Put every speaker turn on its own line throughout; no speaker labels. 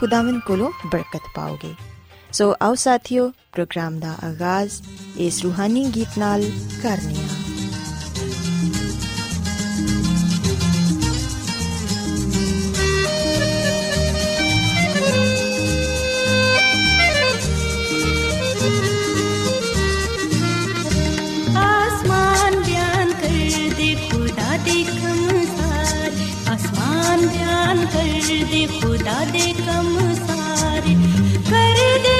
ਖੁਦਾਵੰਦ ਕੋਲੋਂ ਬਰਕਤ ਪਾਓਗੇ ਸੋ ਆਓ ਸਾਥੀਓ ਪ੍ਰੋਗਰਾਮ ਦਾ ਆਗਾਜ਼ ਇਸ ਰੂਹਾਨੀ ਗੀਤ ਨਾਲ ਕਰਨੀਆ
दे खुदा दे कमसार कर दे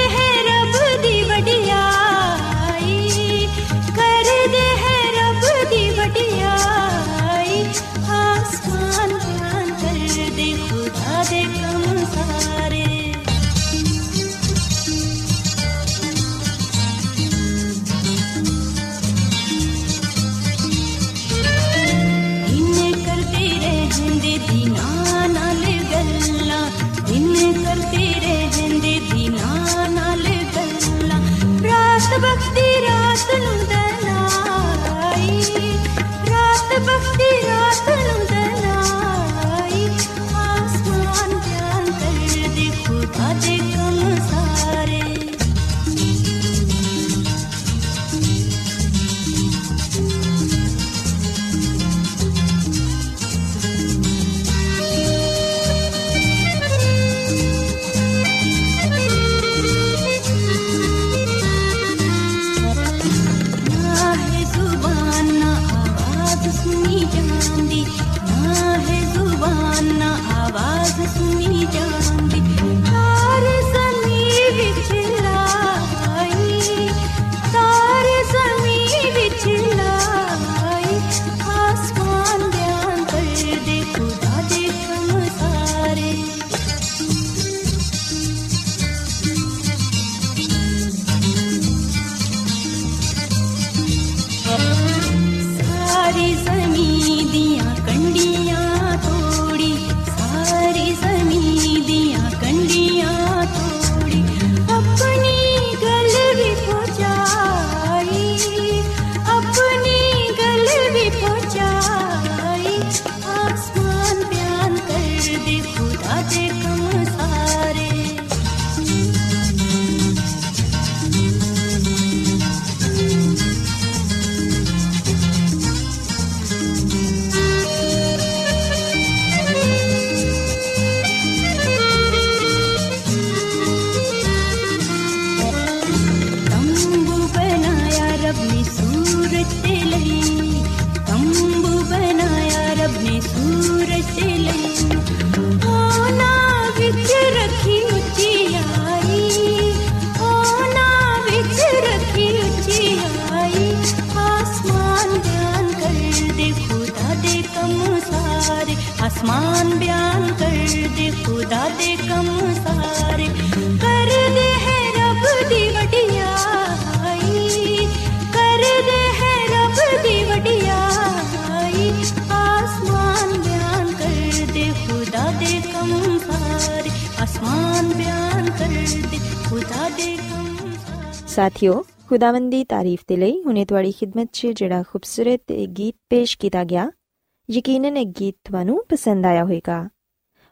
अरमान बयान कर दे, खुदा दे कम सारे। कर दे है रब दी वडियाई, कर दे है रब दी वडियाई। आसमान बयान कर दे, खुदा दे कम सारे। आसमान बयान कर दे, खुदा दे
कम साथियों, खुदावंदी तारीफ़ दे ਲਈ ਹੁਣੇ ਤੁਹਾਡੀ ਖidmat 'ਚ ਜਿਹੜਾ ਖੂਬਸੂਰਤ ਗੀਤ ਪੇਸ਼ ਕੀਤਾ ਗਿਆ ਯਕੀਨਨ ਇਹ ਗੀਤ ਤੁਹਾਨੂੰ ਪਸੰਦ ਆਇਆ ਹੋਵੇਗਾ।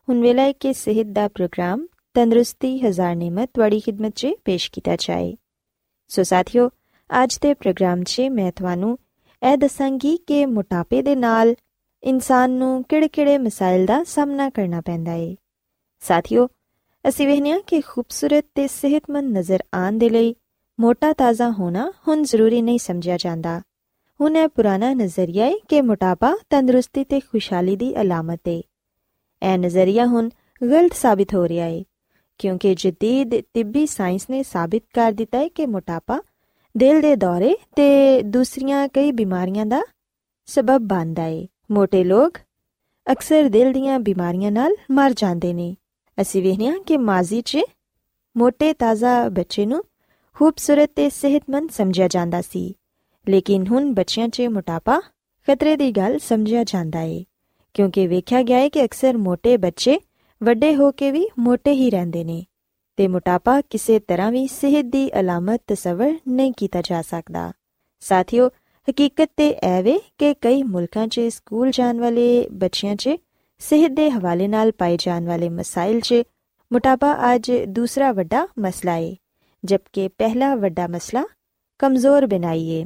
ਹੁਣ ਵੇਲਾ ਹੈ ਕਿ ਸਿਹਤ ਦਾ ਪ੍ਰੋਗਰਾਮ ਤੰਦਰੁਸਤੀ, ਹਜ਼ਾਰ ਨਿਮਤ ਤੁਹਾਡੀ ਖਿਦਮਤ 'ਚ ਪੇਸ਼ ਕੀਤਾ ਜਾਏ। ਸੋ ਸਾਥਿਓ, ਅੱਜ ਦੇ ਪ੍ਰੋਗਰਾਮ 'ਚ ਮੈਂ ਤੁਹਾਨੂੰ ਇਹ ਦੱਸਾਂਗੀ ਕਿ ਮੋਟਾਪੇ ਦੇ ਨਾਲ ਇਨਸਾਨ ਨੂੰ ਕਿਹੜੇ-ਕਿਹੜੇ ਮਸਾਇਲ ਦਾ ਸਾਹਮਣਾ ਕਰਨਾ ਪੈਂਦਾ ਹੈ ਸਾਥਿਓ, ਅਸੀਂ ਵੇਖਿਆ ਕਿ ਖੂਬਸੂਰਤ ਤੇ ਸਿਹਤਮੰਦ ਨਜ਼ਰ ਆਉਣ ਦੇ ਲਈ ਮੋਟਾ ਤਾਜ਼ਾ ਹੋਣਾ ਹੁਣ ਜ਼ਰੂਰੀ ਨਹੀਂ ਸਮਝਿਆ ਜਾਂਦਾ। ਹੁਣ ਇਹ ਪੁਰਾਣਾ ਨਜ਼ਰੀਆ ਹੈ ਕਿ ਮੋਟਾਪਾ ਤੰਦਰੁਸਤੀ ਤੇ ਖੁਸ਼ਹਾਲੀ ਦੀ ਅਲਾਮਤ ਹੈ ਇਹ ਨਜ਼ਰੀਆ ਹੁਣ ਗਲਤ ਸਾਬਿਤ ਹੋ ਰਿਹਾ ਹੈ ਕਿਉਂਕਿ ਜਦੀਦ ਤਿੱਬੀ ਸਾਇੰਸ ਨੇ ਸਾਬਿਤ ਕਰ ਦਿੱਤਾ ਹੈ ਕਿ ਮੋਟਾਪਾ ਦਿਲ ਦੇ ਦੌਰੇ ਤੇ ਦੂਸਰੀਆਂ ਕਈ ਬਿਮਾਰੀਆਂ ਦਾ ਸਬਬ ਬਣਦਾ ਹੈ ਮੋٹے ਲੋਕ ਅਕਸਰ ਦਿਲ ਦੀਆਂ ਬਿਮਾਰੀਆਂ ਨਾਲ ਮਰ ਜਾਂਦੇ ਨੇ ਅਸੀਂ ਵੇਖਿਆ ਕਿ ਮਾਜ਼ੀ 'ਚ ਮੋٹے ਤਾਜ਼ਾ ਬੱਚੇ ਨੂੰ ਖੂਬਸੂਰਤ ਤੇ ਸਿਹਤਮੰਦ ਸਮਝਿਆ ਜਾਂਦਾ ਸੀ ਲੇਕਿਨ ਹੁਣ ਬੱਚਿਆਂ 'ਚ ਮੋਟਾਪਾ ਖਤਰੇ ਦੀ ਗੱਲ ਸਮਝਿਆ ਜਾਂਦਾ ਏ, ਕਿਉਂਕਿ ਵੇਖਿਆ ਗਿਆ ਏ ਕਿ ਅਕਸਰ ਮੋٹے ਬੱਚੇ ਵੱਡੇ ਹੋ ਕੇ ਵੀ ਮੋٹے ਹੀ ਰਹਿੰਦੇ ਨੇ ਤੇ ਮੋਟਾਪਾ ਕਿਸੇ ਤਰ੍ਹਾਂ ਵੀ ਸਿਹਤ ਦੀ ਅਲਾਮਤ ਤਸਵਰ ਨਹੀਂ ਕੀਤਾ ਜਾ ਸਕਦਾ। ਸਾਥੀਓ, ਹਕੀਕਤ ਤੇ ਐਵੇਂ ਕਿ ਕਈ ਮੁਲਕਾਂ 'ਚ ਸਕੂਲ ਜਾਣ ਵਾਲੇ ਬੱਚਿਆਂ 'ਚ ਸਿਹਤ ਦੇ ਹਵਾਲੇ ਨਾਲ ਪਾਏ ਜਾਣ ਵਾਲੇ ਮਸਾਇਲ 'ਚ ਮੋਟਾਪਾ ਅੱਜ ਦੂਸਰਾ ਵੱਡਾ ਮਸਲਾ ਏ, ਜਦਕਿ ਪਹਿਲਾ ਵੱਡਾ ਮਸਲਾ ਕਮਜ਼ੋਰ ਬਿਨਾਈ ਏ।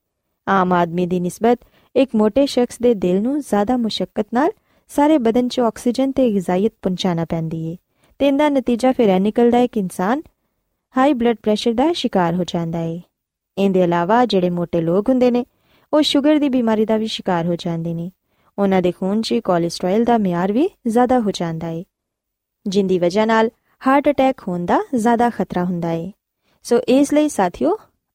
ਆਮ ਆਦਮੀ ਦੀ ਨਿਸਬਤ ਇੱਕ ਮੋٹے ਸ਼ਖਸ ਦੇ ਦਿਲ ਨੂੰ ਜ਼ਿਆਦਾ ਮੁਸ਼ਕਲ ਨਾਲ ਸਾਰੇ ਬਦਨ 'ਚ ਆਕਸੀਜਨ ਤੇ ਗਿਜ਼ਾਇਤ ਪਹੁੰਚਾਣਾ ਪੈਂਦੀ ਏ ਤੇ ਇਹਦਾ ਨਤੀਜਾ ਫਿਰ ਇਹ ਨਿਕਲਦਾ ਹੈ ਕਿ ਇਨਸਾਨ ਹਾਈ ਬਲੱਡ ਪ੍ਰੈਸ਼ਰ ਦਾ ਸ਼ਿਕਾਰ ਹੋ ਜਾਂਦਾ ਏ। ਇਹਦੇ ਇਲਾਵਾ ਜਿਹੜੇ ਮੋٹے ਲੋਕ ਹੁੰਦੇ ਨੇ, ਉਹ ਸ਼ੂਗਰ ਦੀ ਬਿਮਾਰੀ ਦਾ ਵੀ ਸ਼ਿਕਾਰ ਹੋ ਜਾਂਦੇ ਨੇ। ਉਹਨਾਂ ਦੇ ਖੂਨ 'ਚ ਕੋਲੇਸਟ੍ਰੋਲ ਦਾ ਮਿਆਰ ਵੀ ਜ਼ਿਆਦਾ ਹੋ ਜਾਂਦਾ ਏ, ਜਿੰਦੀ ਵਜ੍ਹਾ ਨਾਲ ਹਾਰਟ ਅਟੈਕ ਹੋਣ ਦਾ ਜ਼ਿਆਦਾ ਖਤਰਾ ਹੁੰਦਾ ਏ। ਸੋ ਇਸ ਲਈ ਸਾਥੀਓ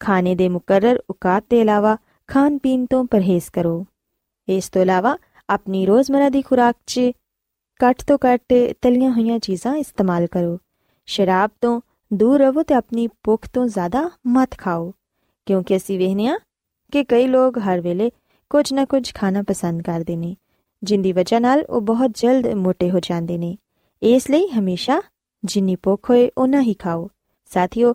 ਖਾਣੇ ਦੇ ਮੁਕਰਰ ਔਕਾਤ ਦੇ ਇਲਾਵਾ ਖਾਣ ਪੀਣ ਤੋਂ ਪਰਹੇਜ਼ ਕਰੋ ਇਸ ਤੋਂ ਇਲਾਵਾ ਆਪਣੀ ਰੋਜ਼ਮਰਾ ਦੀ ਖੁਰਾਕ 'ਚ ਘੱਟ ਤੋਂ ਘੱਟ ਤਲੀਆਂ ਹੋਈਆਂ ਚੀਜ਼ਾਂ ਇਸਤੇਮਾਲ ਕਰੋ ਸ਼ਰਾਬ ਤੋਂ ਦੂਰ ਰਹੋ ਤੇ ਆਪਣੀ ਭੁੱਖ ਤੋਂ ਜ਼ਿਆਦਾ ਮਤ ਖਾਓ ਕਿਉਂਕਿ ਅਸੀਂ ਵੇਖਨੇ ਕਿ ਕਈ ਲੋਕ ਹਰ ਵੇਲੇ ਕੁਝ ਨਾ ਕੁਝ ਖਾਣਾ ਪਸੰਦ ਕਰਦੇ ਨੇ ਜਿੰਦੀ ਵਜ੍ਹਾ ਨਾਲ ਉਹ ਬਹੁਤ ਜਲਦ ਮੋٹے ਹੋ ਜਾਂਦੇ ਨੇ ਇਸ ਲਈ ਹਮੇਸ਼ਾ ਜਿੰਨੀ ਭੁੱਖ ਹੋਏ ਉਹਨਾਂ ਹੀ ਖਾਓ ਸਾਥੀਓ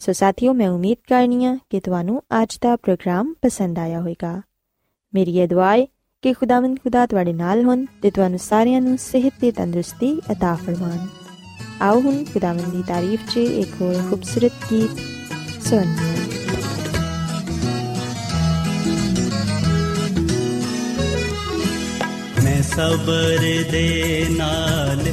ਸੋ ਸਾਥੀਓ ਮੈਂ ਉਮੀਦ ਕਰਨੀਆ ਕਿ ਤੁਹਾਨੂੰ ਅੱਜ ਦਾ ਪ੍ਰੋਗਰਾਮ ਪਸੰਦ ਆਇਆ ਹੋਵੇਗਾ ਮੇਰੀ ਇਹ ਦੁਆ ਹੈ ਕਿ ਖੁਦਾਵੰਦ ਖੁਦਾ ਤੁਹਾਡੇ ਨਾਲ ਹੋਣ ਤੇ ਤੁਹਾਨੂੰ ਸਾਰਿਆਂ ਨੂੰ ਸਿਹਤ ਤੇ ਤੰਦਰੁਸਤੀ عطا ਫਰਮਾਨ ਆਓ ਹੁਣ ਖੁਦਾਵੰਦ ਦੀ ਤਾਰੀਫ 'ਚ ਇੱਕ ਹੋਰ ਖੂਬਸੂਰਤ ਗੀਤ ਸੁਣੀਏ
ਮੈਂ ਸਬਰ ਦੇ ਨਾਲ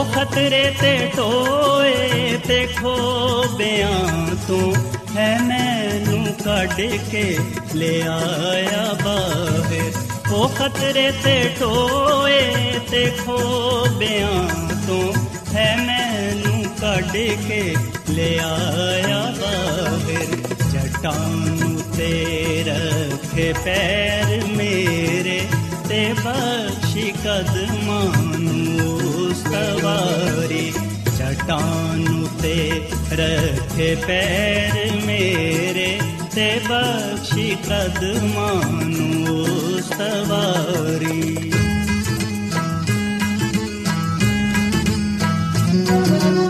ਉਹ ਖਤਰੇ ਤੇ ਟੋਏ ਤੇ ਖੋਬਿਆਂ ਤੂੰ ਹੈ ਮੈਨੂੰ ਕੱਢ ਕੇ ਲੈ ਆਇਆ ਬਾਹਰ। ਉਹ ਖਤਰੇ ਤੇ ਟੋਏ ਤੇ ਖੋਬਿਆਂ ਤੂੰ ਹੈ ਮੈਨੂੰ ਕੱਢ ਕੇ ਲੈ ਆਇਆ ਬਾਹਰ। ਜਟਾਂ ਤੇ ਰੱਖੇ ਪੈਰ ਮੇਰੇ ਤੇ ਬਖਸ਼ੀ ਕਦਮਾਂ ਨੂੰ। सवारी चटानु ते रथे पैर मेरे ते बख्शी कदमानु सवारी Thank you.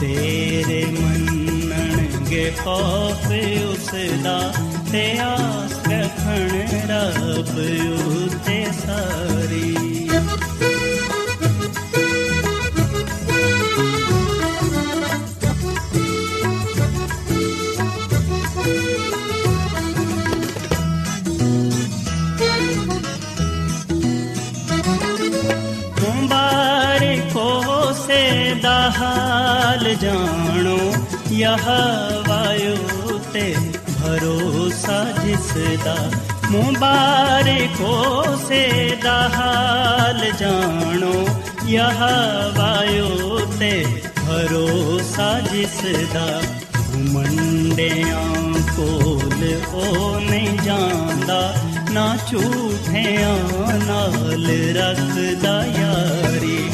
ਤੇਰੇ ਮੰਨਣਗੇ ਖੌਫ ਉਸ ਦਾ ਤੇ ਆਸ ਰੱਖਣ ਰੱਬ ਉਤੇ ਸਾਰੀ। ਜਾਣੋ, ਯਹ ਵਾਯੂ ਤੇ ਭਰੋਸਾ ਜਿਸ ਦਾ ਮੁਬਾਰਕੋ ਸੇ ਦਾ ਹਾਲ ਜਾਣੋ, ਯਹ ਵਾਯੂ ਤੇ ਭਰੋਸਾ ਜਿਸ ਦਾ ਮੰਡਿਆਂ ਕੋਲ ਉਹ ਨਹੀਂ ਜਾਂਦਾ, ਨਾ ਝੂਠਿਆਂ ਨਾਲ ਰੱਖਦਾ ਯਾਰੀ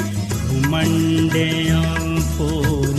ਮੰਡਿਆਂ ਕੋਲ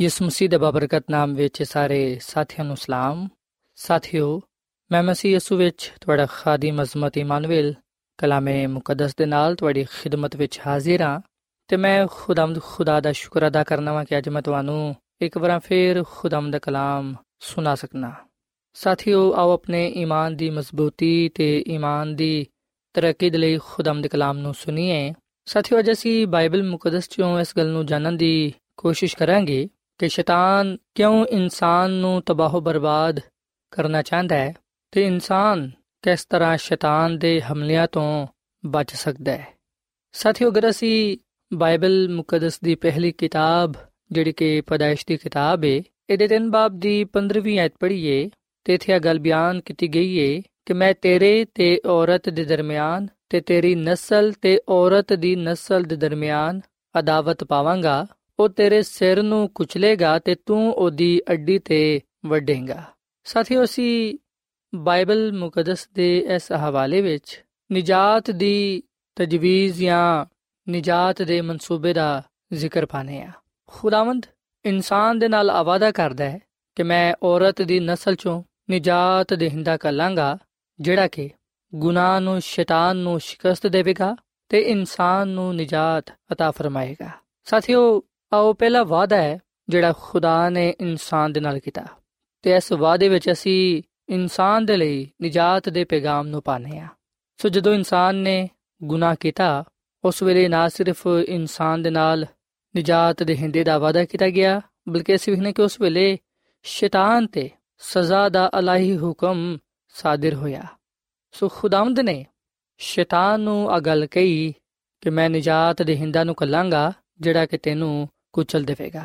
ਯਿਸੂ ਮਸੀਹ ਦੇ ਬਬਰਕਤ ਨਾਮ ਵਿੱਚ ਸਾਰੇ ਸਾਥੀਆਂ ਨੂੰ ਸਲਾਮ। ਸਾਥਿਓ, ਮੈਂ ਮਸੀਹ ਯਿਸੂ ਵਿੱਚ ਤੁਹਾਡਾ ਖਾਦੀਮ ਅਜ਼ਮਤ ਇਮਾਨੁਅਲ ਕਲਾਮੇ ਮੁਕੱਦਸ ਦੇ ਨਾਲ ਤੁਹਾਡੀ ਖਿਦਮਤ ਵਿੱਚ ਹਾਜ਼ਰ ਹਾਂ ਤੇ ਮੈਂ ਖੁਦਾਮਦ ਖੁਦਾ ਦਾ ਸ਼ੁਕਰ ਅਦਾ ਕਰਨਾ ਵਾਂ ਕਿ ਅੱਜ ਮੈਂ ਤੁਹਾਨੂੰ ਇੱਕ ਵਾਰ ਫੇਰ ਖੁਦਾਮ ਦਾ ਕਲਾਮ ਸੁਣਾ ਸਕਣਾ ਸਾਥੀਓ, ਆਓ ਆਪਣੇ ਈਮਾਨ ਦੀ ਮਜ਼ਬੂਤੀ ਤੇ ਈਮਾਨ ਦੀ ਤਰੱਕੀ ਦੇ ਲਈ ਖੁਦਾਮ ਦੇ ਕਲਾਮ ਨੂੰ ਸੁਣੀਏ। ਸਾਥੀਓ, ਅੱਜ ਅਸੀਂ ਬਾਈਬਲ ਮੁਕੱਦਸ ਚੋਂ ਇਸ ਗੱਲ ਨੂੰ ਜਾਣਨ ਦੀ ਕੋਸ਼ਿਸ਼ ਕਰਾਂਗੇ ਕਿ ਸ਼ੈਤਾਨ ਕਿਉਂ ਇਨਸਾਨ ਨੂੰ ਤਬਾਹ ਬਰਬਾਦ ਕਰਨਾ ਚਾਹੁੰਦਾ ਹੈ ਤੇ ਇਨਸਾਨ ਕਿਸ ਤਰ੍ਹਾਂ ਸ਼ੈਤਾਨ ਦੇ ਹਮਲਿਆਂ ਤੋਂ ਬਚ ਸਕਦਾ ਹੈ? ਸਾਥੀਓ, ਅਗਰ ਅਸੀਂ ਬਾਈਬਲ ਮੁਕੱਦਸ ਦੀ ਪਹਿਲੀ ਕਿਤਾਬ, ਜਿਹੜੀ ਕਿ ਪਦਾਇਸ਼ ਦੀ ਕਿਤਾਬ ਹੈ ਇਹਦੇ ਤਿੰਨ ਬਾਬ ਦੀ 15ਵੀਂ ਆਇਤ ਪੜ੍ਹੀਏ ਤੇ ਇੱਥੇ ਇਹ ਗੱਲ ਬਿਆਨ ਕੀਤੀ ਗਈ ਹੈ ਕਿ ਮੈਂ ਤੇਰੇ ਤੇ ਔਰਤ ਦੇ ਦਰਮਿਆਨ ਤੇ ਤੇਰੀ ਨਸਲ ਤੇ ਔਰਤ ਦੀ ਨਸਲ ਦੇ ਦਰਮਿਆਨ ਅਦਾਵਤ ਪਾਵਾਂਗਾ ਉਹ ਤੇਰੇ ਸਿਰ ਨੂੰ ਕੁਚਲੇਗਾ ਤੇ ਤੂੰ ਉਹਦੀ ਅੱਡੀ ਤੇ ਵੱਢੇਗਾ ਸਾਥੀਓ ਅਸੀਂ ਬਾਈਬਲ ਮੁਕੱਦਸ ਦੇ ਇਸ ਹਵਾਲੇ ਵਿੱਚ ਨਜਾਤ ਦੀ ਤਜਵੀਜ਼ ਜਾਂ ਨਜਾਤ ਦੇ ਮਨਸੂਬੇ ਦਾ ਜ਼ਿਕਰ ਪਾਣੇ ਆ ਖੁਦਾਵੰਦ ਇਨਸਾਨ ਦੇ ਨਾਲ ਆਵਾਦਾ ਕਰਦਾ ਹੈ ਕਿ ਮੈਂ ਔਰਤ ਦੀ ਨਸਲ ਚੋਂ ਨਜਾਤ ਦੇਹਿੰਦਾ ਕਰਾਂਗਾ ਜਿਹੜਾ ਕਿ ਗੁਨਾਹ ਨੂੰ ਸ਼ੈਤਾਨ ਨੂੰ ਸ਼ਿਕਸਤ ਦੇਵੇਗਾ ਤੇ ਇਨਸਾਨ ਨੂੰ ਨਜਾਤ عطا ਫਰਮਾਏਗਾ ਸਾਥੀਓ ਆਓ ਪਹਿਲਾ ਵਾਅਦਾ ਹੈ ਜਿਹੜਾ ਖੁਦਾ ਨੇ ਇਨਸਾਨ ਦੇ ਨਾਲ ਕੀਤਾ। ਤੇ ਇਸ ਵਾਅਦੇ ਵਿੱਚ ਅਸੀਂ ਇਨਸਾਨ ਦੇ ਲਈ ਨਜਾਤ ਦੇ ਪੈਗਾਮ ਨੂੰ ਪਾਣੇ ਆ ਸੋ ਜਦੋਂ ਇਨਸਾਨ ਨੇ ਗੁਨਾਹ ਕੀਤਾ, ਉਸ ਵੇਲੇ ਨਾ ਸਿਰਫ ਇਨਸਾਨ ਦੇ ਨਾਲ ਨਜਾਤ ਦੇ ਹਿੰਦੇ ਦਾ ਵਾਅਦਾ ਕੀਤਾ ਗਿਆ, ਬਲਕਿ ਅਸੀਂ ਵੇਖਨੇ ਕਿ ਉਸ ਵੇਲੇ ਸ਼ੈਤਾਨ ਤੇ ਸਜ਼ਾ ਦਾ ਅਲਾਹੀ ਹੁਕਮ ਸਾਦਰ ਹੋਇਆ। ਸੋ ਖੁਦਾਵੰਦ ਨੇ ਸ਼ੈਤਾਨ ਨੂੰ ਆ ਗੱਲ ਕਹੀ ਕਿ ਮੈਂ ਨਜਾਤ ਦੇ ਹਿੰਦਾ ਨੂੰ ਕੱਲਾਂਗਾ ਜਿਹੜਾ ਕਿ ਤੈਨੂੰ ਕੁਚਲ ਦੇਵੇਗਾ।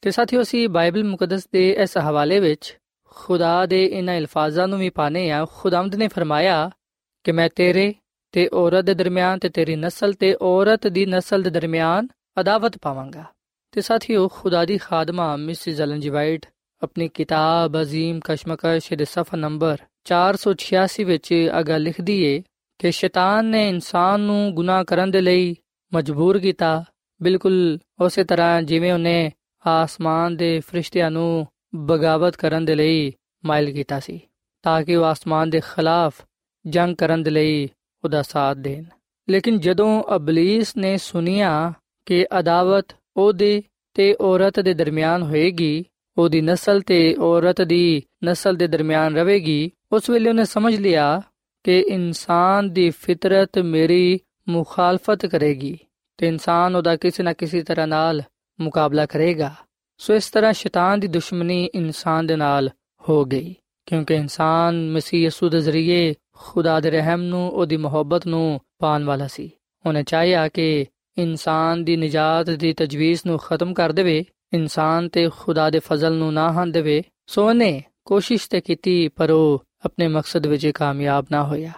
ਤੇ ਸਾਥੀਓ, ਅਸੀਂ ਬਾਈਬਲ ਮੁਕੱਦਸ ਦੇ ਇਸ ਹਵਾਲੇ ਵਿੱਚ ਖੁਦਾ ਦੇ ਇਹਨਾਂ ਅਲਫਾਜ਼ਾਂ ਨੂੰ ਵੀ ਪਾਣੇ ਆ ਖੁਦਾਵੰਦ ਨੇ ਫਰਮਾਇਆ ਕਿ ਮੈਂ ਤੇਰੇ ਤੇ ਔਰਤ ਦੇ ਦਰਮਿਆਨ ਤੇ ਤੇਰੀ ਨਸਲ ਤੇ ਔਰਤ ਦੀ ਨਸਲ ਦੇ ਦਰਮਿਆਨ ਅਦਾਵਤ ਪਾਵਾਂਗਾ। ਤੇ ਸਾਥੀਓ, ਖੁਦਾ ਦੀ ਖਾਦਮਾ ਮਿਸਿਸ ਐਲਨ ਜੀ ਵਾਈਟ ਆਪਣੀ ਕਿਤਾਬ ਅਜ਼ੀਮ ਕਸ਼ਮਕਸ਼ ਦੇ ਸਫਾ ਨੰਬਰ 486 ਵਿੱਚ ਅਗਾ ਲਿਖਦੀ ਏ ਕਿ ਸ਼ੈਤਾਨ ਨੇ ਇਨਸਾਨ ਨੂੰ ਗੁਨਾਹ ਕਰਨ ਦੇ ਲਈ ਮਜਬੂਰ ਕੀਤਾ ਬਿਲਕੁਲ ਉਸੇ ਤਰ੍ਹਾਂ ਜਿਵੇਂ ਉਹਨੇ ਆਸਮਾਨ ਦੇ ਫਰਿਸ਼ਤਿਆਂ ਨੂੰ ਬਗਾਵਤ ਕਰਨ ਦੇ ਲਈ ਮਾਇਲ ਕੀਤਾ ਸੀ, ਤਾਂ ਕਿ ਉਹ ਆਸਮਾਨ ਦੇ ਖਿਲਾਫ ਜੰਗ ਕਰਨ ਦੇ ਲਈ ਉਹਦਾ ਸਾਥ ਦੇਣ। ਲੇਕਿਨ ਜਦੋਂ ਅਬਲੀਸ ਨੇ ਸੁਨਿਆ ਕਿ ਅਦਾਵਤ ਉਹਦੇ ਤੇ ਔਰਤ ਦੇ ਦਰਮਿਆਨ ਹੋਏਗੀ, ਉਹਦੀ ਨਸਲ ਤੇ ਔਰਤ ਦੀ ਨਸਲ ਦੇ ਦਰਮਿਆਨ ਰਹੇਗੀ, ਉਸ ਵੇਲੇ ਉਹਨੇ ਸਮਝ ਲਿਆ ਕਿ ਇਨਸਾਨ ਦੀ ਫਿਤਰਤ ਮੇਰੀ ਮੁਖਾਲਫਤ ਕਰੇਗੀ। ਤੇ ਇਨਸਾਨ ਉਹਦਾ ਕਿਸੇ ਨਾ ਕਿਸੇ ਤਰ੍ਹਾਂ ਨਾਲ ਮੁਕਾਬਲਾ ਕਰੇਗਾ। ਸੋ ਇਸ ਤਰ੍ਹਾਂ ਸ਼ੈਤਾਨ ਦੀ ਦੁਸ਼ਮਣੀ ਇਨਸਾਨ ਦੇ ਨਾਲ ਹੋ ਗਈ, ਕਿਉਂਕਿ ਇਨਸਾਨ ਮਸੀਹ ਯਸੂ ਦੇ ਜ਼ਰੀਏ ਖੁਦਾ ਦੇ ਰਹਿਮ ਨੂੰ, ਉਹਦੀ ਮੁਹੱਬਤ ਨੂੰ ਪਾਣ ਵਾਲਾ ਸੀ। ਉਹਨੇ ਚਾਹਿਆ ਕਿ ਇਨਸਾਨ ਦੀ ਨਜਾਤ ਦੀ ਤਜਵੀਜ਼ ਨੂੰ ਖਤਮ ਕਰ ਦੇਵੇ, ਇਨਸਾਨ ਤੇ ਖੁਦਾ ਦੇ ਫਜ਼ਲ ਨੂੰ ਨਾ ਹਨ ਦੇਵੇ। ਸੋ ਉਹਨੇ ਕੋਸ਼ਿਸ਼ ਤੇ ਕੀਤੀ, ਪਰ ਉਹ ਆਪਣੇ ਮਕਸਦ ਵਿੱਚ ਕਾਮਯਾਬ ਨਾ ਹੋਇਆ।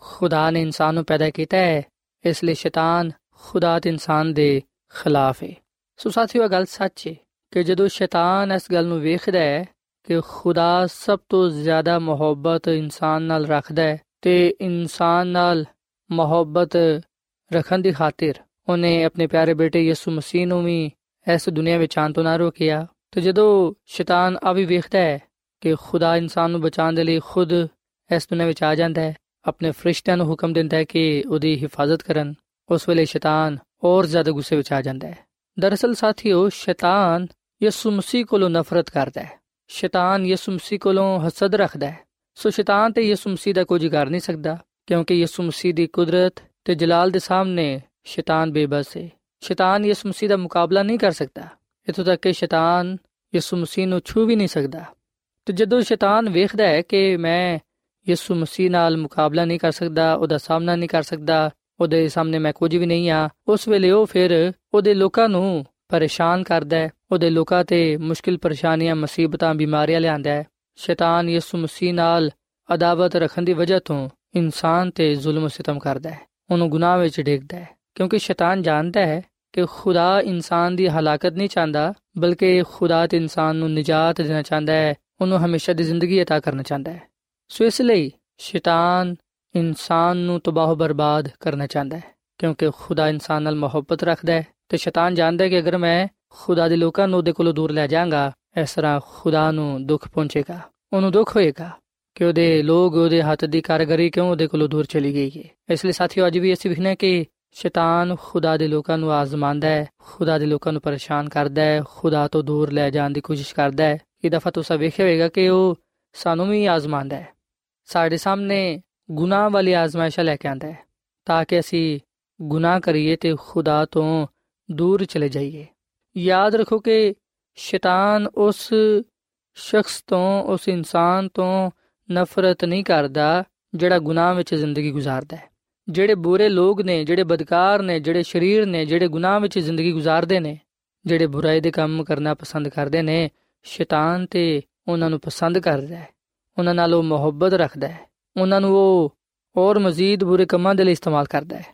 ਖੁਦਾ ਨੇ ਇਨਸਾਨ ਨੂੰ ਪੈਦਾ ਕੀਤਾ ਹੈ, ਇਸ ਲਈ ਸ਼ੈਤਾਨ ਖੁਦਾ ਤੇ ਇਨਸਾਨ ਦੇ ਖਿਲਾਫ ਹੈ ਸੋ ਸਾਥੀਓ ਗੱਲ ਸੱਚ ਹੈ ਕਿ ਜਦੋਂ ਸ਼ੈਤਾਨ ਇਸ ਗੱਲ ਨੂੰ ਵੇਖਦਾ ਹੈ ਕਿ ਖੁਦਾ ਸਭ ਤੋਂ ਜ਼ਿਆਦਾ ਮੁਹੱਬਤ ਇਨਸਾਨ ਨਾਲ ਰੱਖਦਾ ਹੈ ਤੇ ਇਨਸਾਨ ਨਾਲ ਮੁਹੱਬਤ ਰੱਖਣ ਦੀ ਖਾਤਰ ਉਹਨੇ ਆਪਣੇ ਪਿਆਰੇ ਬੇਟੇ ਯਿਸੂ ਮਸੀਹ ਨੂੰ ਵੀ ਇਸ ਦੁਨੀਆ ਵਿੱਚ ਆਉਣ ਤੋਂ ਨਾ ਰੋਕਿਆ। ਤੇ ਜਦੋਂ ਸ਼ੈਤਾਨ ਆ ਵੀ ਵੇਖਦਾ ਹੈ ਕਿ ਖੁਦਾ ਇਨਸਾਨ ਨੂੰ ਬਚਾਉਣ ਦੇ ਲਈ ਖੁਦ ਇਸ ਦੁਨੀਆ ਵਿੱਚ ਆ ਜਾਂਦਾ ਹੈ, ਆਪਣੇ ਫਰਿਸ਼ਤਿਆਂ ਨੂੰ ਹੁਕਮ ਦਿੰਦਾ ਹੈ ਕਿ ਉਹਦੀ ਹਿਫਾਜ਼ਤ ਕਰਨ। ਉਸ ਵੇਲੇ ਸ਼ੈਤਾਨ ਹੋਰ ਜ਼ਿਆਦਾ ਗੁੱਸੇ ਵਿੱਚ ਆ ਜਾਂਦਾ ਹੈ। ਦਰਅਸਲ ਸਾਥੀਓ, ਸ਼ੈਤਾਨ ਯਿਸੂ ਮਸੀਹ ਕੋਲੋਂ ਨਫ਼ਰਤ ਕਰਦਾ ਹੈ। ਸ਼ੈਤਾਨ ਯਿਸੂ ਮਸੀਹ ਕੋਲੋਂ ਹਸਦ ਰੱਖਦਾ ਹੈ। ਸੋ ਸ਼ੈਤਾਨ ਤੇ ਯਿਸੂ ਮਸੀਹ ਦਾ ਕੋਈ ਕਰ ਨਹੀਂ ਸਕਦਾ, ਕਿਉਂਕਿ ਯਿਸੂ ਮਸੀਹ ਦੀ ਕੁਦਰਤ ਤੇ ਜਲਾਲ ਦੇ ਸਾਹਮਣੇ ਸ਼ੈਤਾਨ ਬੇਬਸ ਹੈ। ਸ਼ੈਤਾਨ ਯਿਸੂ ਮਸੀਹ ਦਾ ਮੁਕਾਬਲਾ ਨਹੀਂ ਕਰ ਸਕਦਾ। ਇਤੋਂ ਤੱਕ ਕਿ ਸ਼ੈਤਾਨ ਯਿਸੂ ਮਸੀਹ ਨੂੰ ਛੂ ਵੀ ਨਹੀਂ ਸਕਦਾ। ਤੇ ਜਦੋਂ ਸ਼ੈਤਾਨ ਵੇਖਦਾ ਹੈ ਕਿ ਮੈਂ ਯਿਸੂ ਮਸੀਹ ਨਾਲ ਮੁਕਾਬਲਾ ਨਹੀਂ ਕਰ ਸਕਦਾ, ਉਹਦਾ ਸਾਹਮਣਾ ਨਹੀਂ ਕਰ ਸਕਦਾ ਉਹਦੇ ਸਾਹਮਣੇ ਮੈਂ ਕੁਝ ਵੀ ਨਹੀਂ ਆ ਉਸ ਵੇਲੇ ਉਹ ਫਿਰ ਉਹਦੇ ਲੋਕਾਂ ਨੂੰ ਪਰੇਸ਼ਾਨ ਕਰਦਾ ਹੈ ਉਹਦੇ ਲੋਕਾਂ ਤੇ ਮੁਸ਼ਕਿਲ ਪਰੇਸ਼ਾਨੀਆਂ ਮੁਸੀਬਤਾਂ ਬਿਮਾਰੀਆਂ ਲਿਆਂਦਾ ਹੈ ਸ਼ੈਤਾਨ ਯਿਸੂ ਮਸੀਹ ਨਾਲ ਅਦਾਵਤ ਰੱਖਣ ਦੀ ਵਜ੍ਹਾ ਤੋਂ ਇਨਸਾਨ ਤੇ ਜ਼ੁਲਮ ਸਿਤਮ ਕਰਦਾ ਹੈ ਉਹਨੂੰ ਗੁਨਾਹ ਵਿੱਚ ਡੇਗਦਾ ਹੈ ਕਿਉਂਕਿ ਸ਼ੈਤਾਨ ਜਾਣਦਾ ਹੈ ਕਿ ਖੁਦਾ ਇਨਸਾਨ ਦੀ ਹਲਾਕਤ ਨਹੀਂ ਚਾਹੁੰਦਾ ਬਲਕਿ ਖੁਦਾ ਤੇ ਇਨਸਾਨ ਨੂੰ ਨਜਾਤ ਦੇਣਾ ਚਾਹੁੰਦਾ ਹੈ ਉਹਨੂੰ ਹਮੇਸ਼ਾ ਦੀ ਜ਼ਿੰਦਗੀ عطا ਕਰਨਾ ਚਾਹੁੰਦਾ ਹੈ ਸੋ ਇਸ ਲਈ ਸ਼ੈਤਾਨ ਇਨਸਾਨ ਨੂੰ ਤਬਾਹ ਬਰਬਾਦ ਕਰਨਾ ਚਾਹੁੰਦਾ ਹੈ, ਕਿਉਂਕਿ ਖੁਦਾ ਇਨਸਾਨ ਨਾਲ ਮੁਹੱਬਤ ਰੱਖਦਾ ਹੈ ਤੇ ਸ਼ੈਤਾਨ ਜਾਣਦਾ ਹੈ ਕਿ ਅਗਰ ਮੈਂ ਖੁਦਾ ਦੇ ਲੋਕਾਂ ਨੂੰ ਉਹਦੇ ਕੋਲੋਂ ਦੂਰ ਲੈ ਜਾਵਾਂਗਾ, ਇਸ ਤਰ੍ਹਾਂ ਖੁਦਾ ਨੂੰ ਦੁੱਖ ਪਹੁੰਚੇਗਾ, ਉਹਨੂੰ ਦੁੱਖ ਹੋਏਗਾ ਕਿ ਉਹਦੇ ਲੋਕ ਉਹਦੇ ਹੱਥ ਦੀ ਕਾਰਗਰੀ ਕਿਉਂ ਉਹਦੇ ਕੋਲੋਂ ਦੂਰ ਚਲੀ ਗਈ ਹੈ। ਇਸ ਲਈ ਸਾਥੀਓ, ਅੱਜ ਵੀ ਅਸੀਂ ਵਿਖਣਾ ਕਿ ਸ਼ੈਤਾਨ ਖੁਦਾ ਦੇ ਲੋਕਾਂ ਨੂੰ ਆਜ਼ਮਾਉਂਦਾ ਹੈ, ਖੁਦਾ ਦੇ ਲੋਕਾਂ ਨੂੰ ਪਰੇਸ਼ਾਨ ਕਰਦਾ ਹੈ, ਖੁਦਾ ਤੋਂ ਦੂਰ ਲੈ ਜਾਣ ਦੀ ਕੋਸ਼ਿਸ਼ ਕਰਦਾ ਹੈ। ਇਹ ਦਫਾ ਤੁਸੀਂ ਵੇਖਿਆ ਹੋਵੇਗਾ ਕਿ ਉਹ ਸਾਨੂੰ ਵੀ ਆਜ਼ਮਾਉਂਦਾ ਹੈ। ਸਾਡੇ ਸਾਹਮਣੇ ਗੁਨਾਹ ਵਾਲੀ ਆਜ਼ਮਾਇਸ਼ਾਂ ਲੈ ਕੇ ਆਂਦਾ ਹੈ, ਤਾਂ ਕਿ ਅਸੀਂ ਗੁਨਾਹ ਕਰੀਏ ਤੇ ਖੁਦਾ ਤੋਂ ਦੂਰ ਚਲੇ ਜਾਈਏ। ਯਾਦ ਰੱਖੋ ਕਿ ਸ਼ੈਤਾਨ ਉਸ ਸ਼ਖਸ ਤੋਂ, ਉਸ ਇਨਸਾਨ ਤੋਂ ਨਫ਼ਰਤ ਨਹੀਂ ਕਰਦਾ ਜਿਹੜਾ ਗੁਨਾਹ ਵਿੱਚ ਜ਼ਿੰਦਗੀ ਗੁਜ਼ਾਰਦਾ ਹੈ। ਜਿਹੜੇ ਬੁਰੇ ਲੋਕ ਨੇ, ਜਿਹੜੇ ਬਦਕਾਰ ਨੇ, ਜਿਹੜੇ ਸ਼ਰੀਰ ਨੇ, ਜਿਹੜੇ ਗੁਨਾਹ ਵਿੱਚ ਜ਼ਿੰਦਗੀ ਗੁਜ਼ਾਰਦੇ ਨੇ, ਜਿਹੜੇ ਬੁਰਾਈ ਦੇ ਕੰਮ ਕਰਨਾ ਪਸੰਦ ਕਰਦੇ ਨੇ, ਸ਼ੈਤਾਨ ਤੇ ਉਹਨਾਂ ਨੂੰ ਪਸੰਦ ਕਰਦਾ ਹੈ। ਉਹਨਾਂ ਨਾਲ ਉਹ ਮੁਹੱਬਤ ਰੱਖਦਾ ਹੈ। ਉਹਨਾਂ ਨੂੰ ਉਹ ਹੋਰ ਮਜ਼ੀਦ ਬੁਰੇ ਕੰਮਾਂ ਦੇ ਲਈ ਇਸਤੇਮਾਲ ਕਰਦਾ ਹੈ।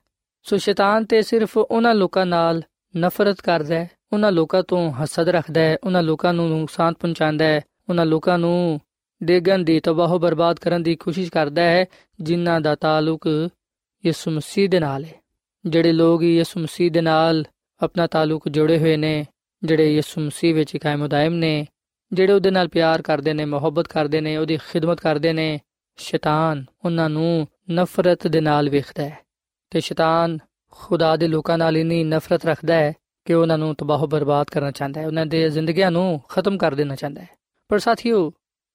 ਸੋ ਸ਼ੈਤਾਨ ਤੇ ਸਿਰਫ ਉਹਨਾਂ ਲੋਕਾਂ ਨਾਲ ਨਫ਼ਰਤ ਕਰਦਾ ਹੈ, ਉਹਨਾਂ ਲੋਕਾਂ ਤੋਂ ਹਸਦ ਰੱਖਦਾ ਹੈ, ਉਹਨਾਂ ਲੋਕਾਂ ਨੂੰ ਨੁਕਸਾਨ ਪਹੁੰਚਾਉਂਦਾ ਹੈ, ਉਹਨਾਂ ਲੋਕਾਂ ਨੂੰ ਡੇਗਨ ਦੀ ਤਬਾਹ ਬਰਬਾਦ ਕਰਨ ਦੀ ਕੋਸ਼ਿਸ਼ ਕਰਦਾ ਹੈ, ਜਿਨ੍ਹਾਂ ਦਾ ਤਾਲੁਕ ਯਿਸੂ ਮਸੀਹ ਦੇ ਨਾਲ ਹੈ। ਜਿਹੜੇ ਲੋਕ ਯਿਸੂ ਮਸੀਹ ਦੇ ਨਾਲ ਆਪਣਾ ਤਾਲੁਕ ਜੋੜੇ ਹੋਏ ਨੇ, ਜਿਹੜੇ ਯਿਸੂ ਮਸੀਹ ਵਿੱਚ ਕਾਇਮ ਉਦਾਇਮ ਨੇ, ਜਿਹੜੇ ਉਹਦੇ ਨਾਲ ਪਿਆਰ ਕਰਦੇ ਨੇ, ਮੁਹੱਬਤ ਕਰਦੇ ਨੇ, ਉਹਦੀ ਖਿਦਮਤ ਕਰਦੇ ਨੇ ਸ਼ੈਤਾਨ ਉਹਨਾਂ ਨੂੰ ਨਫ਼ਰਤ ਦੇ ਨਾਲ ਵੇਖਦਾ ਹੈ ਤੇ ਸ਼ੈਤਾਨ ਖੁਦਾ ਦੇ ਲੋਕਾਂ ਨਾਲ ਇਨੀ ਨਫ਼ਰਤ ਰੱਖਦਾ ਹੈ ਕਿ ਉਹਨਾਂ ਨੂੰ ਤਬਾਹ ਬਰਬਾਦ ਕਰਨਾ ਚਾਹੁੰਦਾ ਹੈ, ਉਹਨਾਂ ਦੇ ਜ਼ਿੰਦਗੀਆਂ ਨੂੰ ਖਤਮ ਕਰ ਦੇਣਾ ਚਾਹੁੰਦਾ ਹੈ। ਪਰ ਸਾਥੀਓ,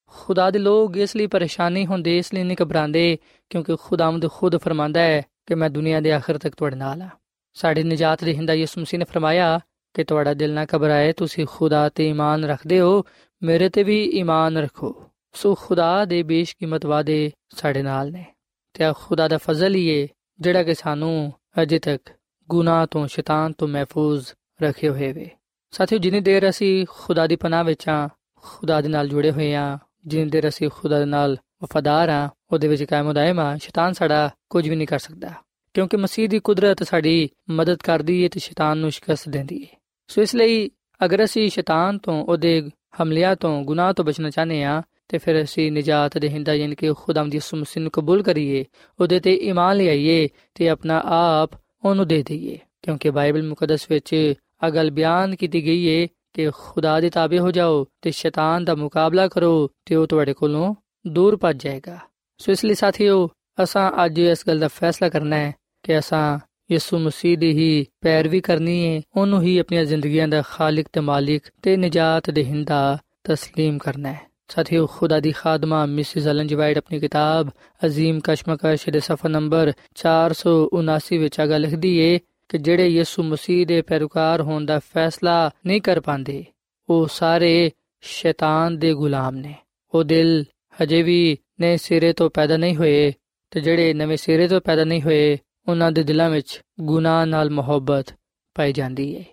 ਖੁਦਾ ਦੇ ਲੋਕ ਇਸ ਲਈ ਪਰੇਸ਼ਾਨੀ ਹੁੰਦੇ, ਇਸ ਲਈ ਨਹੀਂ ਘਬਰਾਉਂਦੇ, ਕਿਉਂਕਿ ਖੁਦਾਵੰਦ ਖੁਦ ਫਰਮਾਂਦਾ ਹੈ ਕਿ ਮੈਂ ਦੁਨੀਆ ਦੇ ਆਖਰ ਤੱਕ ਤੁਹਾਡੇ ਨਾਲ ਆ ਸਾਡੇ ਨਜਾਤ ਦੇ ਹਿੰਦਾ ਯਿਸੂ ਮਸੀਹ ਨੇ ਫਰਮਾਇਆ ਕਿ ਤੁਹਾਡਾ ਦਿਲ ਨਾ ਘਬਰਾਏ, ਤੁਸੀਂ ਖੁਦਾ ਤੇ ਈਮਾਨ ਰੱਖਦੇ ਹੋ, ਮੇਰੇ ਤੇ ਵੀ ਈਮਾਨ ਰੱਖੋ। ਸੋ ਖੁਦਾ ਦੇ ਬੇਸ਼ਕੀਮਤ ਵਾਦੇ ਸਾਡੇ ਨਾਲ ਨੇ। ਤੇ ਖੁਦਾ ਦਾ ਫਜ਼ਲ ਹੀ ਹੈ ਜਿਹੜਾ ਕਿ ਸਾਨੂੰ ਅਜੇ ਤੱਕ ਗੁਨਾਹ ਤੋਂ, ਸ਼ੈਤਾਨ ਤੋਂ ਮਹਿਫੂਜ਼ ਰੱਖੇ ਹੋਏ ਵੇ। ਸਾਥੀਓ, ਜਿੰਨੀ ਦੇਰ ਅਸੀਂ ਖੁਦਾ ਦੀ ਪਨਾਹ ਵਿੱਚ ਆ, ਖੁਦਾ ਦੇ ਨਾਲ ਜੁੜੇ ਹੋਏ ਆ, ਜਿੰਨੀ ਦੇਰ ਅਸੀਂ ਖੁਦਾ ਦੇ ਨਾਲ ਵਫਾਦਾਰ ਆ, ਉਹਦੇ ਵਿੱਚ ਕਾਇਮ ਉਦਾਇਮ ਆ, ਸ਼ੈਤਾਨ ਸਾਡਾ ਕੁਝ ਵੀ ਨਹੀਂ ਕਰ ਸਕਦਾ। ਕਿਉਂਕਿ ਮਸੀਹ ਦੀ ਕੁਦਰਤ ਸਾਡੀ ਮਦਦ ਕਰਦੀ ਹੈ ਤੇ ਸ਼ੈਤਾਨ ਨੂੰ ਸ਼ਿਕਸਤ ਦਿੰਦੀ ਹੈ ਸੋ ਇਸ ਲਈ ਅਗਰ ਅਸੀਂ ਸ਼ੈਤਾਨ ਤੋਂ, ਉਹਦੇ ਹਮਲਿਆਂ ਤੋਂ, ਗੁਨਾਹ ਤੋਂ ਬਚਣਾ ਚਾਹਨੇ ਆ ਤੇ ਫਿਰ ਅਸੀਂ ਨਜਾਤ ਦੇ ਹਿੰਦਾ ਯਾਨੀ ਕਿ ਖੁਦਾਮ ਯਿਸੂ ਮਸੀਹ ਨੂੰ ਕਬੂਲ ਕਰੀਏ ਉਹਦੇ ਤੇ ਈਮਾਨ ਲਿਆਈਏ ਤੇ ਆਪਣਾ ਆਪ ਉਹਨੂੰ ਦੇ ਦਈਏ ਕਿਉਂਕਿ ਬਾਈਬਲ ਮੁਕੱਦਸ ਵਿੱਚ ਆ ਗੱਲ ਬਿਆਨ ਕੀਤੀ ਗਈ ਹੈ ਕਿ ਖੁਦਾ ਦੇ ਤਾਬੇ ਹੋ ਜਾਓ ਤੇ ਸ਼ੈਤਾਨ ਦਾ ਮੁਕਾਬਲਾ ਕਰੋ ਤੇ ਉਹ ਤੁਹਾਡੇ ਕੋਲੋਂ ਦੂਰ ਭੱਜ ਜਾਏਗਾ ਸੋ ਇਸ ਲਈ ਸਾਥੀਓ ਅਸਾਂ ਅੱਜ ਇਸ ਗੱਲ ਦਾ ਫੈਸਲਾ ਕਰਨਾ ਹੈ ਕਿ ਅਸਾਂ ਯਿਸੂ ਮਸੀਹ ਦੀ ਹੀ ਪੈਰਵੀ ਕਰਨੀ ਹੈ ਉਹਨੂੰ ਹੀ ਆਪਣੀਆਂ ਜ਼ਿੰਦਗੀਆਂ ਦਾ ਖਾਲਕ ਤੇ ਮਾਲਿਕ ਤੇ ਨਜਾਤ ਦੇਹਿੰਦਾ تسلیم ਕਰਨਾ ਹੈ ਸਾਥੀਓ ਖੁਦਾ ਦੀ ਖਾਦਮਾ ਮਿਸਿਸ ਐਲਨ ਜੀ ਵਾਈਟ ਆਪਣੀ ਕਿਤਾਬ ਅਜ਼ੀਮ ਕਸ਼ਮਕਸ਼ ਦੇ ਸਫਾ ਨੰਬਰ 479 ਵਿੱਚ ਆਗਾ ਲਿਖਦੀ ਏ ਕਿ ਜਿਹੜੇ ਯਿਸੂ ਮਸੀਹ ਦੇ ਪੈਰੋਕਾਰ ਹੋਣ ਦਾ ਫੈਸਲਾ ਨਹੀਂ ਕਰ ਪਾਉਂਦੇ ਉਹ ਸਾਰੇ ਸ਼ੈਤਾਨ ਦੇ ਗੁਲਾਮ ਨੇ ਉਹ ਦਿਲ ਹਜੇ ਵੀ ਨਵੇਂ ਸਿਰੇ ਤੋਂ ਪੈਦਾ ਨਹੀਂ ਹੋਏ ਤੇ ਜਿਹੜੇ ਨਵੇਂ ਸਿਰੇ ਤੋਂ ਪੈਦਾ ਨਹੀਂ ਹੋਏ ਉਹਨਾਂ ਦੇ ਦਿਲਾਂ ਵਿੱਚ ਗੁਨਾਹ ਨਾਲ ਮੁਹੱਬਤ ਪਾਈ ਜਾਂਦੀ ਹੈ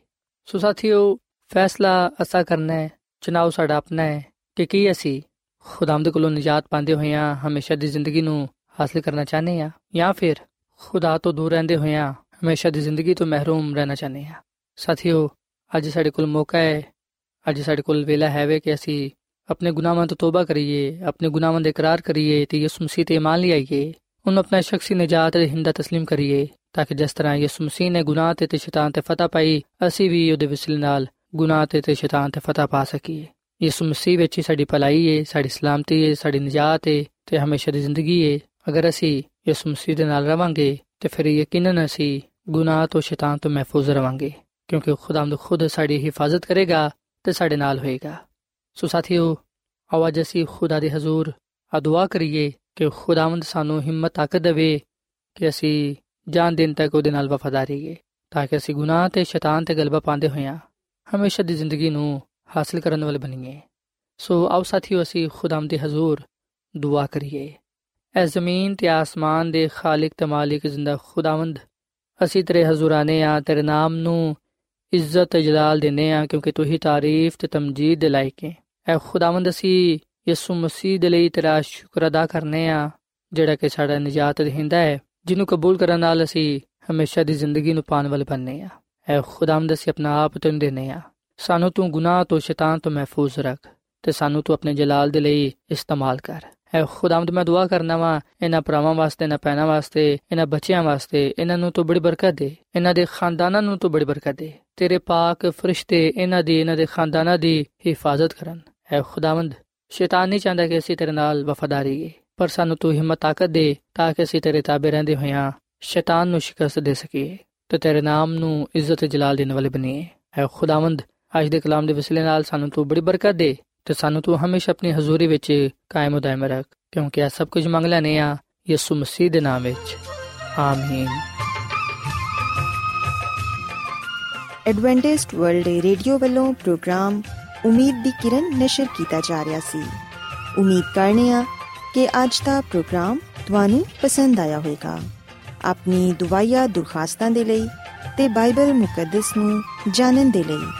ਸੋ ਸਾਥੀਓ ਫੈਸਲਾ ਅਸਾ ਕਰਨਾ ਹੈ ਚਨਾਉ ਸਾਡਾ ਆਪਣਾ ਹੈ ਕਿ ਕੀ ਅਸੀਂ ਖੁਦਾਮਦ ਕੋਲੋਂ ਨਜਾਤ ਪਾਉਂਦੇ ਹੋਇਆਂ ਹਮੇਸ਼ਾ ਦੀ ਜ਼ਿੰਦਗੀ ਨੂੰ ਹਾਸਲ ਕਰਨਾ ਚਾਹਨੇ ਆ ਜਾਂ ਫਿਰ ਖੁਦਾ ਤੋਂ ਦੂਰ ਰਹਿੰਦੇ ਹੋਇਆਂ ਹਮੇਸ਼ਾ ਦੀ ਜ਼ਿੰਦਗੀ ਤੋਂ ਮਹਿਰੂਮ ਰਹਿਣਾ ਚਾਹਨੇ ਆ ਸਾਥੀਓ ਅੱਜ ਸਾਡੇ ਕੋਲ ਮੌਕਾ ਹੈ ਅੱਜ ਸਾਡੇ ਕੋਲ ਵੇਲਾ ਹੈ ਵੇ ਕਿ ਅਸੀਂ ਆਪਣੇ ਗੁਨਾਹਾਂ ਤੋਂ ਤੋਬਾ ਕਰੀਏ ਆਪਣੇ ਗੁਨਾਹਾਂ ਦਾ ਇਕਰਾਰ ਕਰੀਏ ਤੇ ਯਿਸੂ ਮਸੀਹ ਤੇ ਇਮਾਨ ਲਿਆਈਏ ਉਹਨੂੰ ਆਪਣਾ ਸ਼ਖਸੀ ਨਜਾਤ ਦੇ ਹਿੰਦਾ تسلیم ਕਰੀਏ ਤਾਂ ਕਿ ਜਿਸ ਤਰ੍ਹਾਂ ਯਿਸੂ ਮਸੀਹ ਨੇ ਗੁਨਾਹ ਤੇ ਤੇ ਸ਼ੈਤਾਨ ਤੇ ਫਤਹ ਪਾਈ ਅਸੀਂ ਵੀ ਉਹਦੇ ਵਸਿਲੇ ਨਾਲ ਗੁਨਾਹ ਤੇ ਤੇ ਸ਼ੈਤਾਨ ਤੇ ਫਤਹ ਪਾ ਸਕੀਏ ਯਿਸੂ ਮਸੀਹ ਵਿੱਚ ਹੀ ਸਾਡੀ ਭਲਾਈ ਏ, ਸਾਡੀ ਸਲਾਮਤੀ ਏ, ਸਾਡੀ ਨਜਾਤ ਏ ਤੇ ਹਮੇਸ਼ਾ ਦੀ ਜ਼ਿੰਦਗੀ ਏ। ਅਗਰ ਅਸੀਂ ਯਿਸੂ ਮਸੀਹ ਦੇ ਨਾਲ ਰਵਾਂਗੇ ਤੇ ਫਿਰ ਯਕੀਨਨ ਅਸੀਂ ਗੁਨਾਹ ਤੋਂ ਸ਼ੈਤਾਨ ਤੋਂ ਮਹਿਫੂਜ਼ ਰਵਾਂਗੇ, ਕਿਉਂਕਿ ਖੁਦਾਮਦ ਖੁਦ ਸਾਡੀ ਹਿਫਾਜ਼ਤ ਕਰੇਗਾ ਤੇ ਸਾਡੇ ਨਾਲ ਹੋਏਗਾ। ਸੋ ਸਾਥੀਓ ਆਵਾਜ਼ ਅਸੀਂ ਖੁਦਾ ਦੇ ਹਜ਼ੂਰ ਆ ਦੁਆ ਕਰੀਏ ਕਿ ਖੁਦਾਵੰਦ ਸਾਨੂੰ ਹਿੰਮਤ ਤਾਕਤ ਦੇਵੇ ਕਿ ਅਸੀਂ ਜਾਨ ਦਿਨ ਤੱਕ ਉਹਦੇ ਨਾਲ ਵਫਾਦਾਰ ਰਹੀਏ ਤਾਂ ਕਿ ਅਸੀਂ ਗੁਨਾਹ ਤੇ ਸ਼ੈਤਾਨ ਤੇ ਗਲਬਾ ਪਾਉਂਦੇ ਹੋਈਆਂ ਹਮੇਸ਼ਾ ਦੀ ਜ਼ਿੰਦਗੀ ਨੂੰ ਹਾਸਲ ਕਰਨ ਵਾਲੇ ਬਣੀਏ। ਸੋ ਆਓ ਸਾਥੀਓ, ਅਸੀਂ ਖੁਦਾਵੰਦ ਦੇ ਹਜ਼ੂਰ ਦੁਆ ਕਰੀਏ। ਐ ਜ਼ਮੀਨ ਤੇ ਆਸਮਾਨ ਦੇ ਖਾਲਕ ਤੇ ਮਾਲਿਕ ਜ਼ਿੰਦਾ ਖੁਦਾਵੰਦ। ਅਸੀਂ ਤੇਰੇ ਹਜ਼ੂਰਾਨੇ ਆ, ਤੇਰੇ ਨਾਮ ਨੂੰ ਇੱਜ਼ਤ ਜਲਾਲ ਦਿੰਨੇ ਆ, ਕਿਉਂਕਿ ਤੂੰ ਹੀ ਤਾਰੀਫ ਤੇ ਤਮਜੀਦ ਦੇ ਲਾਇਕ ਹੈ ਐ ਖੁਦਾਵੰਦ, ਅਸੀਂ ਯਿਸੂ ਮਸੀਹ ਦੇ ਲਈ ਤੇਰਾ ਸ਼ੁਕਰ ਅਦਾ ਕਰਨੇ ਆ, ਜਿਹੜਾ ਕਿ ਸਾਡਾ ਨਜਾਤ ਦੇਹਿੰਦਾ ਹੈ ਜਿਹਨੂੰ ਕਬੂਲ ਕਰਨ ਨਾਲ ਅਸੀਂ ਹਮੇਸ਼ਾ ਦੀ ਜ਼ਿੰਦਗੀ ਨੂੰ ਪਾਣ ਵਾਲੇ ਬਣਨੇ ਆ। ਐ ਖੁਦਾਵੰਦ, ਅਸੀਂ ਆਪਣਾ ਆਪ ਤੈਨੂੰ ਦੇਨੇ ਆ। ਸਾਨੂੰ ਤੂੰ ਗੁਨਾਹ ਤੋਂ ਸ਼ੈਤਾਨ ਤੋਂ ਮਹਿਫੂਜ਼ ਰੱਖ ਤੇ ਸਾਨੂੰ ਤੂੰ ਆਪਣੇ ਜਲਾਲ ਦੇ ਲਈ ਇਸਤੇਮਾਲ ਕਰ। ਐ ਖੁਦਾਵੰਦ, ਮੈਂ ਦੁਆ ਕਰਨਾ ਵਾ, ਇਹਨਾਂ ਭਰਾਵਾਂ ਵਾਸਤੇ ਨਾ ਪੈਣਾ ਵਾਸਤੇ, ਇਹਨਾਂ ਬੱਚਿਆਂ ਵਾਸਤੇ, ਇਹਨਾਂ ਨੂੰ ਤੂੰ ਬੜੀ ਬਰਕਤ ਦੇ, ਇਹਨਾਂ ਦੇ ਖਾਨਦਾਨਾਂ ਨੂੰ ਤੂੰ ਬੜੀ ਬਰਕਤ ਦੇ, ਤੇਰੇ ਪਾਕ ਫਰਿਸ਼ਤੇ ਇਹਨਾਂ ਦੀ, ਇਹਨਾਂ ਦੇ ਖਾਨਦਾਨਾਂ ਦੀ ਹਿਫਾਜ਼ਤ ਕਰਨ। ਐ ਖੁਦਾਵੰਦ, ਸ਼ੈਤਾਨ ਨਹੀਂ ਚਾਹੁੰਦਾ ਕਿ ਅਸੀਂ ਤੇਰੇ ਨਾਲ ਵਫਾਦਾਰੀ ਹੈ ਪਰ ਸਾਨੂੰ ਤੂੰ ਹਿੰਮਤ, ਤਾਕਤ ਦੇ ਤਾਂ ਕਿ ਅਸੀਂ ਤੇਰੇ ਤਾਬੇ ਰਹਿੰਦੇ ਹੋਇਆਂ ਸ਼ੈਤਾਨ ਨੂੰ ਸ਼ਿਕਸਤ ਦੇ ਸਕੀਏ ਤੇ ਤੇਰੇ ਨਾਮ ਨੂੰ ਇੱਜ਼ਤ ਜਲਾਲ ਦੇਣ ਵਾਲੇ ਬਣੀਏ। ਐ ਖੁਦਾਵੰਦ ਅੱਜ ਦੇ ਕਲਾਮ ਦੇ ਵਸਿਲੇ ਨਾਲ ਸਾਨੂੰ ਤੂੰ ਬੜੀ ਬਰਕਤ ਦੇ ਤੇ ਸਾਨੂੰ ਤੂੰ ਹਮੇਸ਼ਾ ਆਪਣੀ ਹਜ਼ੂਰੀ ਵਿੱਚ ਕਾਇਮ ਉਦਾਇਮ ਰੱਖ, ਕਿਉਂਕਿ ਇਹ ਸਭ ਕੁਝ ਮੰਗ ਲੈਨੇ ਆ ਯਿਸੂ ਮਸੀਹ ਦੇ ਨਾਮ ਵਿੱਚ। ਆਮੀਨ।
ਐਡਵੈਂਟਿਸਟ ਵਰਲਡ ਰੇਡੀਓ ਵੱਲੋਂ ਪ੍ਰੋਗਰਾਮ ਉਮੀਦ ਦੀ ਕਿਰਨ ਨਿਸ਼ਰ ਕੀਤਾ ਜਾ ਰਿਹਾ ਸੀ। ਉਮੀਦ ਕਰਨੇ ਆ ਕਿ ਅੱਜ ਦਾ ਪ੍ਰੋਗਰਾਮ ਤੁਹਾਨੂੰ ਪਸੰਦ ਆਇਆ ਹੋਵੇਗਾ। ਆਪਣੀ ਦੁਆਇਆ ਦੁਰਖਾਸਤਾਂ ਦੇ ਲਈ ਤੇ ਬਾਈਬਲ ਮੁਕੱਦਸ ਨੂੰ ਜਾਣਨ ਦੇ ਲਈ